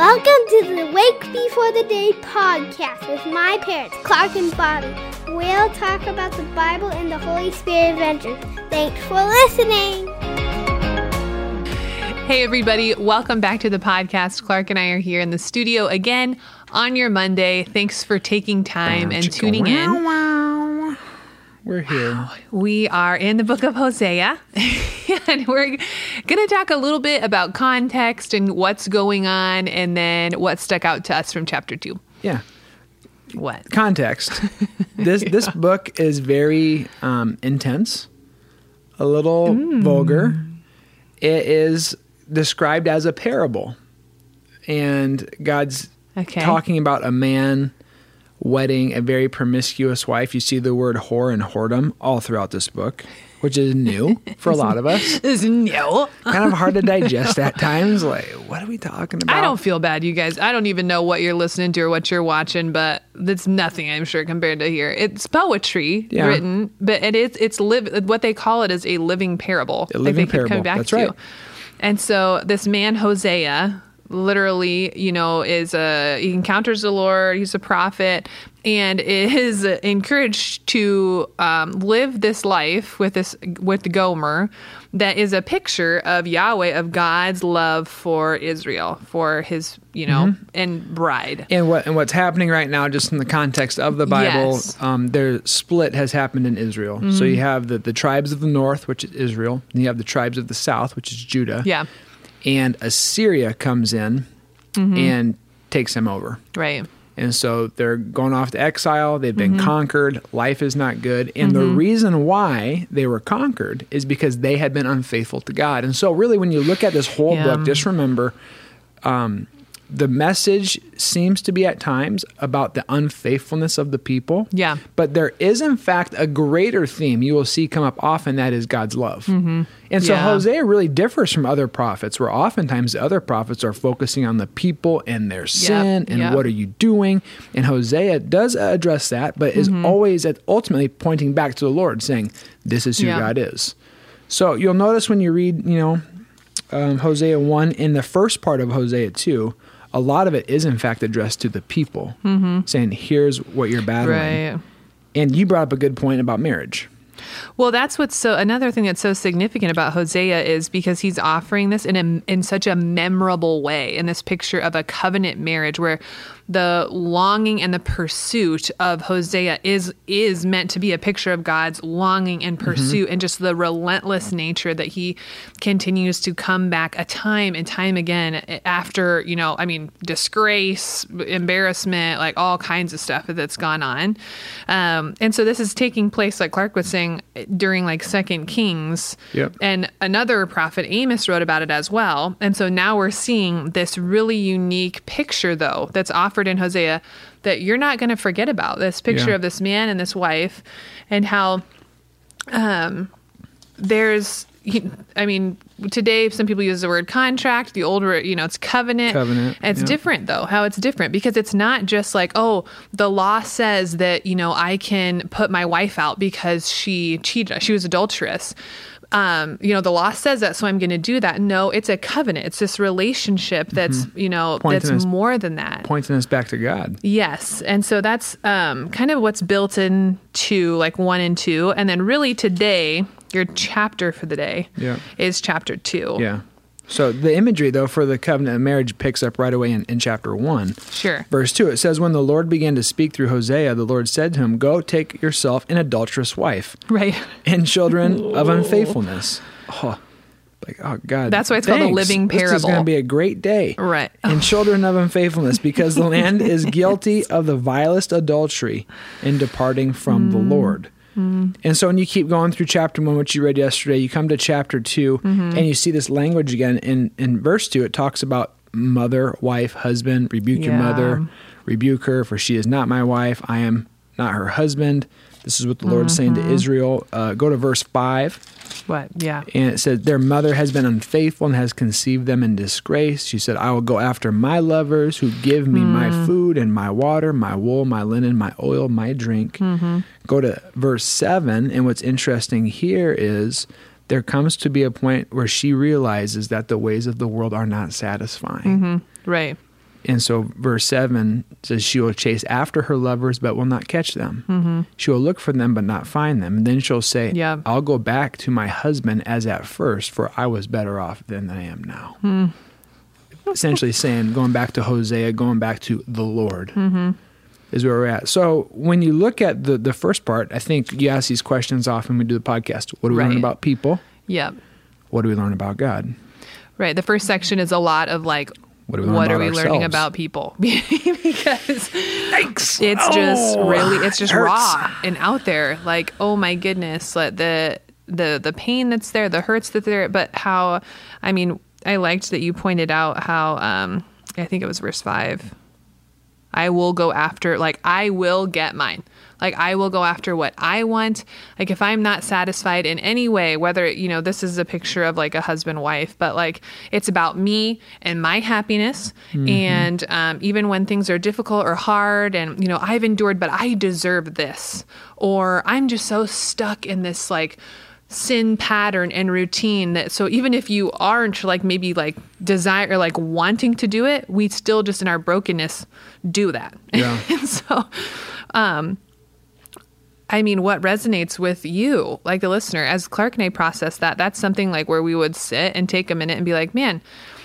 Welcome to the Wake Before the Day podcast with my parents, Clark and Bobbie. We'll talk about the Bible and the Holy Spirit adventures. Thanks for listening. Hey, everybody, welcome back to the podcast. Clark and I are here in the studio again on your Monday. Thanks for taking time and tuning in. We're here. We are in the book of Hosea, and we're going to talk a little bit about context and what's going on, and then what stuck out to us from chapter two. Yeah. What? Context. this this book is very um, intense, a little Mm. vulgar. It is described as a parable, and God's Okay. talking about a man wedding a very promiscuous wife. You see the word whore and whoredom all throughout this book, which is new for a lot of us. Is no. kind of hard to digest at times. Like, what are we talking about? I don't feel bad, you guys. I don't even know what you're listening to or what you're watching, but it's nothing, I'm sure, compared to here. It's poetry Yeah. written, but it is it's live. What they call it is a living parable. A living parable. back That's to. right. And so this man Hosea, literally, you know, is a he encounters the Lord. He's a prophet and is encouraged to um, live this life with this with Gomer that is a picture of Yahweh of God's love for Israel for his you know Mm-hmm. and bride. And what and what's happening right now, just in the context of the Bible, Yes. Mm-hmm. um, their split has happened in Israel. So you have the, the tribes of the north, which is Israel, and you have the tribes of the south, which is Judah. Yeah, And Assyria comes in Mm-hmm. and takes them over. right. And so they're going off to exile. They've been Mm-hmm. conquered. Life is not good. And the reason why they were conquered is because they had been unfaithful to God. And so, really, when you look at this whole Yeah. book, just remember um, the message seems to be at times about the unfaithfulness of the people. Yeah. But there is, in fact, a greater theme you will see come up often that is God's love. And so Mm-hmm. Yeah. Hosea really differs from other prophets, where oftentimes the other prophets are focusing on the people and their sin and yep. what are you doing. And Hosea does address that, but is Mm-hmm. always at ultimately pointing back to the Lord, saying, This is who Yeah. God is. So you'll notice when you read, you know, um, Hosea 1 in the first part of Hosea 2, a lot of it is in fact addressed to the people, saying, Here's what you're battling. Mm-hmm. Right. And you brought up a good point about marriage. Well, that's what's so another thing that's so significant about Hosea is because he's offering this in a, in such a memorable way in this picture of a covenant marriage where the longing and the pursuit of Hosea is is meant to be a picture of God's longing and pursuit and just the relentless nature that he continues to come back a time and time again after, you know, I mean, disgrace, embarrassment, like all kinds of stuff that's gone on. Um, and so this is taking place, like Clark was saying, during like Second Kings. Yep. And another prophet, Amos, wrote about it as well. And so now we're seeing this really unique picture, though, that's offered in Hosea that you're not going to forget about this picture Yeah. of this man and this wife and how um, there's I mean, today some people use the word contract. The older, you know, it's covenant. Covenant, it's yeah. different though. How it's different because it's not just like, oh, the law says that you know I can put my wife out because she cheated, she was adulterous. Um, you know, the law says that, so I'm going to do that. No, it's a covenant. It's this relationship that's you know Mm-hmm. Pointing that's us- more than that. Pointing us back to God. Yes. And so that's um, kind of what's built into like one and two. And then really today, your chapter for the day Yeah. is chapter two. Yeah. So the imagery, though, for the covenant of marriage picks up right away in, in chapter 1. Sure. Verse 2, it says, When the Lord began to speak through Hosea, the Lord said to him, Go take yourself an adulterous wife Right. and children of unfaithfulness. Oh, like, oh, God. That's why it's called a thanks. living This is going to be a great day. Right. And children of unfaithfulness, because the land is guilty of the vilest adultery in departing from the mm. Mm. And so when you keep going through chapter one, which you read yesterday, you come to chapter 2 Mm-hmm. and you see this language again. In in verse two, it talks about mother, wife, husband, rebuke your mother, rebuke her, for she is not my wife, I am not her husband. This is what the Lord is saying Mm-hmm. to Israel. Uh, go to verse five. What? Yeah. And it says, Their mother has been unfaithful and has conceived them in disgrace. She said, I will go after my lovers who give me my mm. food and my water, my wool, my linen, my oil, my drink. Mm-hmm. Go to verse 7. And what's interesting here is there comes to be a point where she realizes that the ways of the world are not satisfying. Mm-hmm. Right. And so, verse 7 says, She will chase after her lovers, but will not catch them. Mm-hmm. She will look for them, but not find them. And then she'll say, Yeah. I'll go back to my husband as at first, for I was better off than I am now. Hmm. Essentially saying, going back to Hosea, going back to the Lord. Mm-hmm. Is where we're at. So when you look at the the first part, I think you ask these questions often when we do the podcast. What do we learn about people? Yep. What do we learn about God? Right. The first section is a lot of like, What do we what about are we learning about people? because Thanks. it's just Oh, really, it's just hurts. raw and out there. Like, oh my goodness, like the the the pain that's there, the hurts that there. But how? I mean, I liked that you pointed out how. um I think it was verse five. I will go after, like, I will get mine. Like, I will go after what I want. Like, if I'm not satisfied in any way, whether, you know, this is a picture of like a husband wife, but like, it's about me and my happiness. And um, even when things are difficult or hard, and, you know, I've endured, but I deserve this. Or I'm just so stuck in this, like, sin pattern and routine that so even if you aren't like maybe like desire or like wanting to do it we still just in our brokenness do that Yeah. and so um I mean, what resonates with you, like the listener, as Clark and I process that, that's something like where we would sit and take a minute and be like, man,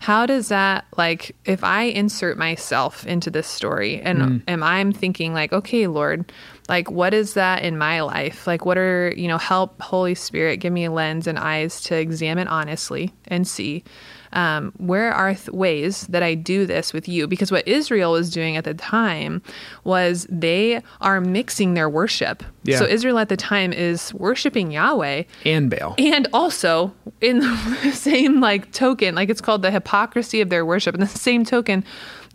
how does that, like, if I insert myself into this story and am I'm thinking, like, okay, Lord, like, what is that in my life? Like, what are, you know, help Holy Spirit give me a lens and eyes to examine honestly and see um, where are th- ways that I do this with you? Because what Israel was doing at the time was they are mixing their worship. Yeah. So Israel at the time is worshiping Yahweh And Baal. and also in the same like token, like it's called the hypocrisy of their worship. In the same token,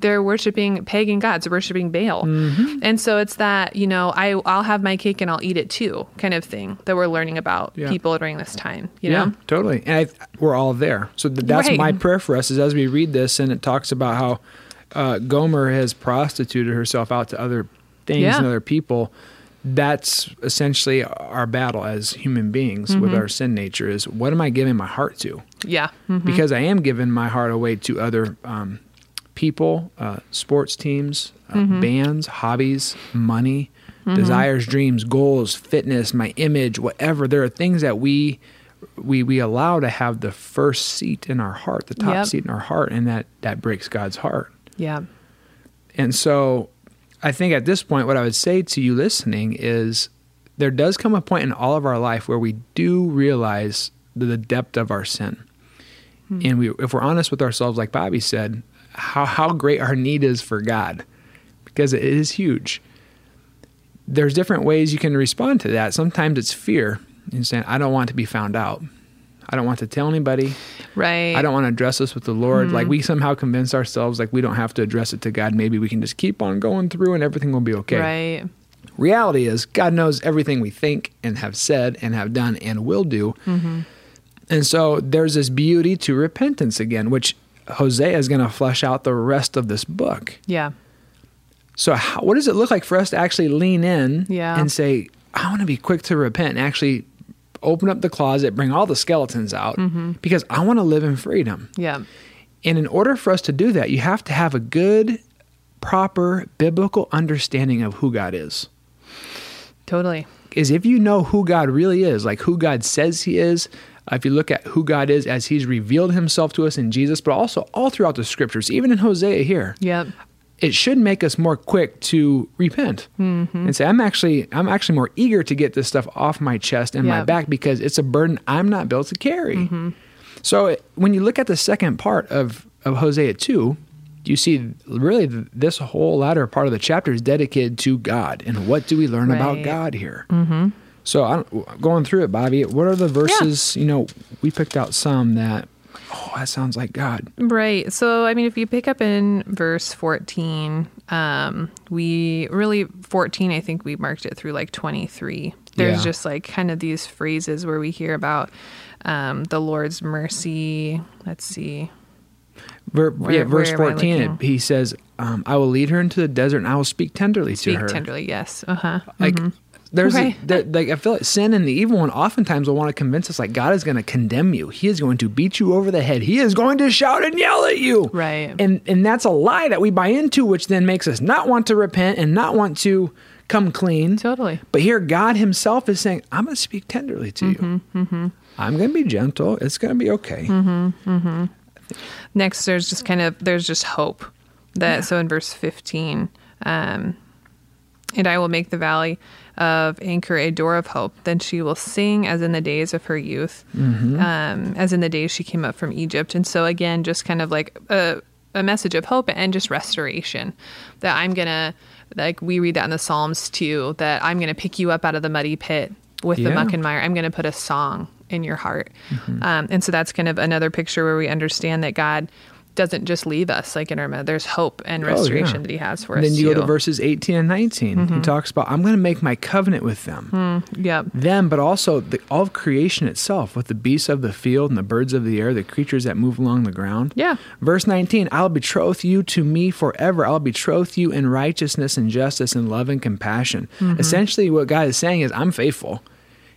they're worshiping pagan gods, worshiping Baal. Mm-hmm. And so it's that, you know, I, I'll have my cake and I'll eat it too kind of thing that we're learning about Yeah. people during this time, you yeah, know? totally. And I, we're all there. So th- that's Right. my prayer for us is as we read this and it talks about how uh, Gomer has prostituted herself out to other things Yeah. and other people. That's essentially our battle as human beings Mm-hmm. with our sin nature is what am I giving my heart to? Yeah. Mhm. Because I am giving my heart away to other um, people, uh, sports teams, uh, Mm-hmm. bands, hobbies, money, desires, dreams, goals, fitness, my image, whatever. There are things that we we we allow to have the first seat in our heart, the top Yep. seat in our heart, and that that breaks God's heart. Yeah. And so I think at this point, what I would say to you listening is there does come a point in all of our life where we do realize the, the depth of our sin. And we, if we're honest with ourselves, like Bobbie said, how, how great our need is for God, because it is huge. There's different ways you can respond to that. Sometimes it's fear. You're saying, I don't want to be found out. I don't want to tell anybody. Right. I don't want to address this with the Lord. Like mm-hmm. we somehow convince ourselves like we don't have to address it to God. Maybe we can just keep on going through and everything will be okay. Right. Reality is God knows everything we think and have said and have done and will do. Mm-hmm. And so there's this beauty to repentance again, which Hosea is going to flesh out the rest of this book. Yeah. So how, what does it look like for us to actually lean in Yeah. and say, I want to be quick to repent and actually open up the closet, bring all the skeletons out mm-hmm. because I want to live in freedom. Yeah. And in order for us to do that, you have to have a good, proper biblical understanding of who God is. Totally. Is if you know who God really is, like who God says He is, Uh, if you look at who God is as He's revealed Himself to us in Jesus, but also all throughout the scriptures, even in Hosea here, Yep. it should make us more quick to repent mm-hmm. and say, "I'm actually, I'm actually more eager to get this stuff off my chest and my back because it's a burden I'm not built to carry." Mm-hmm. So it- when you look at the second part of of Hosea two, you see really th- this whole latter part of the chapter is dedicated to God and what do we learn about God here. Mm-hmm. So I'm going through it, Bobbie. What are the verses? You know, we picked out some that. Oh, that sounds like God. Right. So, I mean, if you pick up in verse 14, um, we really, 14, I think we marked it through like 23. There's Yeah. just like kind of these phrases where we hear about um, the Lord's mercy. Let's see. Ver, Where- yeah, verse where am I 14, he says, um, I will lead her into the desert and I will speak tenderly Speak to her. tenderly. Yes. Uh huh. Like, There's Right. a, there, like I feel like sin and the evil one oftentimes will want to convince us like God is going to condemn you. He is going to beat you over the head. He is going to shout and yell at you. Right. And and that's a lie that we buy into, which then makes us not want to repent and not want to come clean. Totally. But here, God Himself is saying, "I'm going to speak tenderly to you. Mm-hmm, I'm going to be gentle. It's going to be okay." Next, there's just kind of there's just hope. That so in verse 15, um, and I will make the valley of Achor a door of hope. Then she will sing as in the days of her youth, um, as in the days she came up from Egypt. And so again, just kind of like a, a message of hope and just restoration. That I'm gonna like we read that in the Psalms too. That I'm gonna pick you up out of the muddy pit with the muck and mire. I'm gonna put a song in your heart. Um, and so that's kind of another picture where we understand that God doesn't just leave us like in our mouth. There's hope and Oh, yeah. restoration that He has for And us. then you go to verses 18 and 19. Mm-hmm. He talks about, I'm going to make my covenant with them. Hmm, yep. Them, but also the, all of creation itself, with the beasts of the field and the birds of the air, the creatures that move along the ground. Yeah. Verse 19, I'll betroth you to me forever. I'll betroth you in righteousness and justice and love and compassion. Mm-hmm. Essentially, what God is saying is, I'm faithful.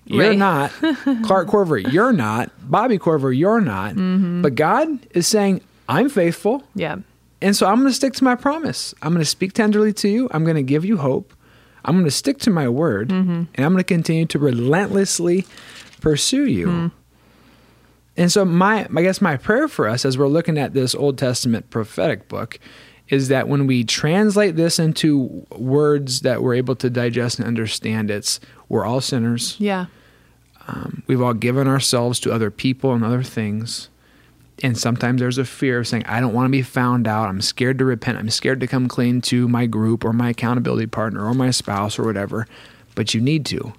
You're Right. not. Clark Korver, you're not. Bobbie Korver, you're not. Mm-hmm. But God is saying, I'm faithful. Yeah. And so I'm going to stick to my promise. I'm going to speak tenderly to you. I'm going to give you hope. I'm going to stick to my word. Mm-hmm. And I'm going to continue to relentlessly pursue you. Hmm. And so my I guess my prayer for us as we're looking at this Old Testament prophetic book is that when we translate this into words that we're able to digest and understand it's we're all sinners. Yeah. Um, we've all given ourselves to other people and other things. And sometimes there's a fear of saying, I don't want to be found out. I'm scared to repent. I'm scared to come clean to my group or my accountability partner or my spouse or whatever. But you need to.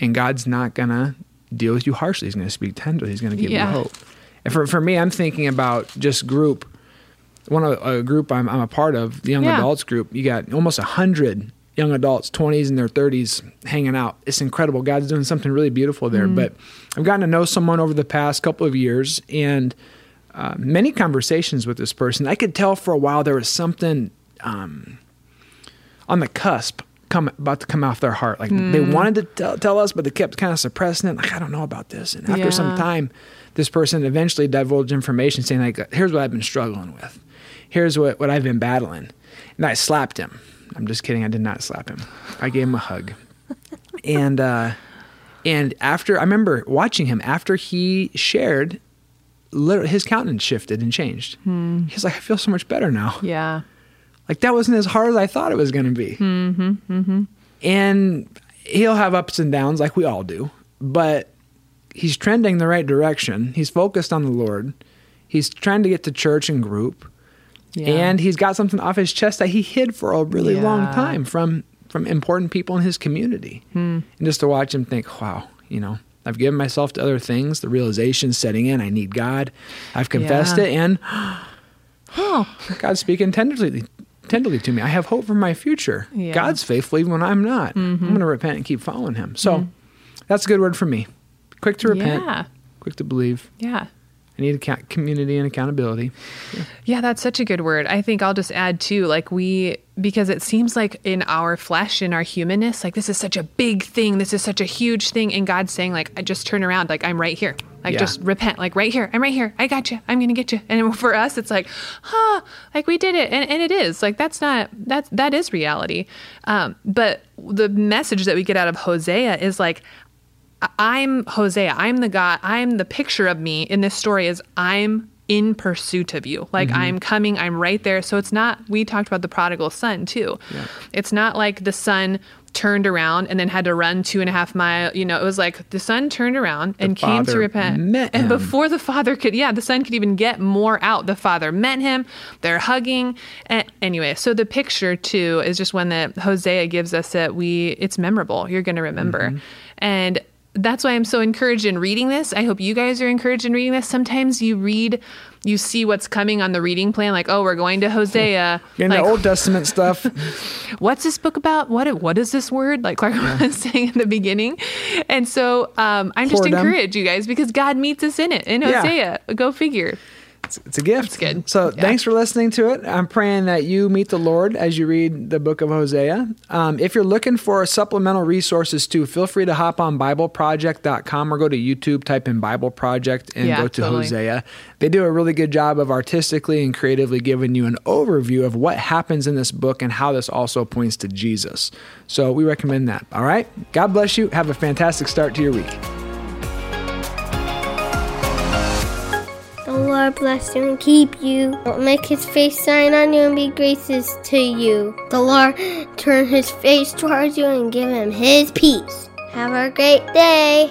And God's not going to deal with you harshly. He's going to speak tenderly. He's going to give Yeah. you hope. And for, for me, I'm thinking about just group. One of a group I'm, I'm a part of, the young Yeah. adults group. You got almost a hundred young adults, 20s and their 30s, hanging out. It's incredible. God's doing something really beautiful there. Mm. But I've gotten to know someone over the past couple of years, and uh, many conversations with this person. I could tell for a while there was something um, on the cusp. Come, about to come off their heart. Like they wanted to tell, tell us, but they kept kind of suppressing it. Like, I don't know about this. And after some time, this person eventually divulged information saying, like, here's what I've been struggling with. Here's what, what I've been battling. And I slapped him. I'm just kidding. I did not slap him. I gave him a hug. and uh, and after I remember watching him after he shared, literally his countenance shifted and changed. Hmm. He's like, I feel so much better now. Yeah. Like that wasn't as hard as I thought it was going to be. Mm-hmm, mm-hmm, And he'll have ups and downs like we all do, but he's trending the right direction. He's focused on the Lord. He's trying to get to church and group, Yeah. and he's got something off his chest that he hid for a really long time from from important people in his community. Hmm. And just to watch him think, wow, you know. I've given myself to other things. The realization setting in. I need God. I've confessed Yeah. it, and oh. God's speaking tenderly, tenderly to me. I have hope for my future. Yeah. Mm-hmm. God's faithful even when I'm not. I'm going to repent and keep following Him. So that's a good word for me. Quick to repent, Yeah. quick to believe. Yeah. I need account- community and accountability. Yeah, that's such a good word. I think I'll just add too, like we, because it seems like in our flesh, in our humanness, like this is such a big thing. This is such a huge thing. And God's saying, like, I just turn around, like, I'm right here. Like, Yeah. just repent, like, right here. I'm right here. I got you. I'm going to get you. And for us, it's like, huh, like we did it. And, and it is. Like, that's not, that's, that is reality. Um, but the message that we get out of Hosea is like, I'm Hosea. I'm the God. I'm the picture of me in this story is I'm in pursuit of you. Like I'm coming, I'm right there. So it's not, we talked about the prodigal son too. It's not like the son turned around and then had to run two and a half mile. You know, it was like the son turned around and came to repent. and before the father could, yeah, the son could even get more out. The father met him. They're hugging. And anyway, so the picture too is just one that Hosea gives us that we, it's memorable. You're going to remember. And that's why I'm so encouraged in reading this. I hope you guys are encouraged in reading this. Sometimes you read, you see what's coming on the reading plan, like, oh, we're going to Hosea. In like, the Old Testament stuff, what's this book about? What what is this word? Like Clark was saying in the beginning. And so um, I'm just Whoredom. encouraged, you guys, because God meets us in it in Yeah. Hosea. Go figure. It's, it's a gift. It's good. So Yeah. thanks for listening to it. I'm praying that you meet the Lord as you read the book of Hosea. Um, if you're looking for supplemental resources too, feel free to hop on BibleProject.com or go to YouTube, type in Bible Project, and Yeah, go to totally. Hosea. They do a really good job of artistically and creatively giving you an overview of what happens in this book and how this also points to Jesus. So we recommend that. All right. God bless you. Have a fantastic start to your week. Lord bless you and keep you. Make his face shine on you and be gracious to you. The Lord turn his face towards you and give him his peace. Have a great day.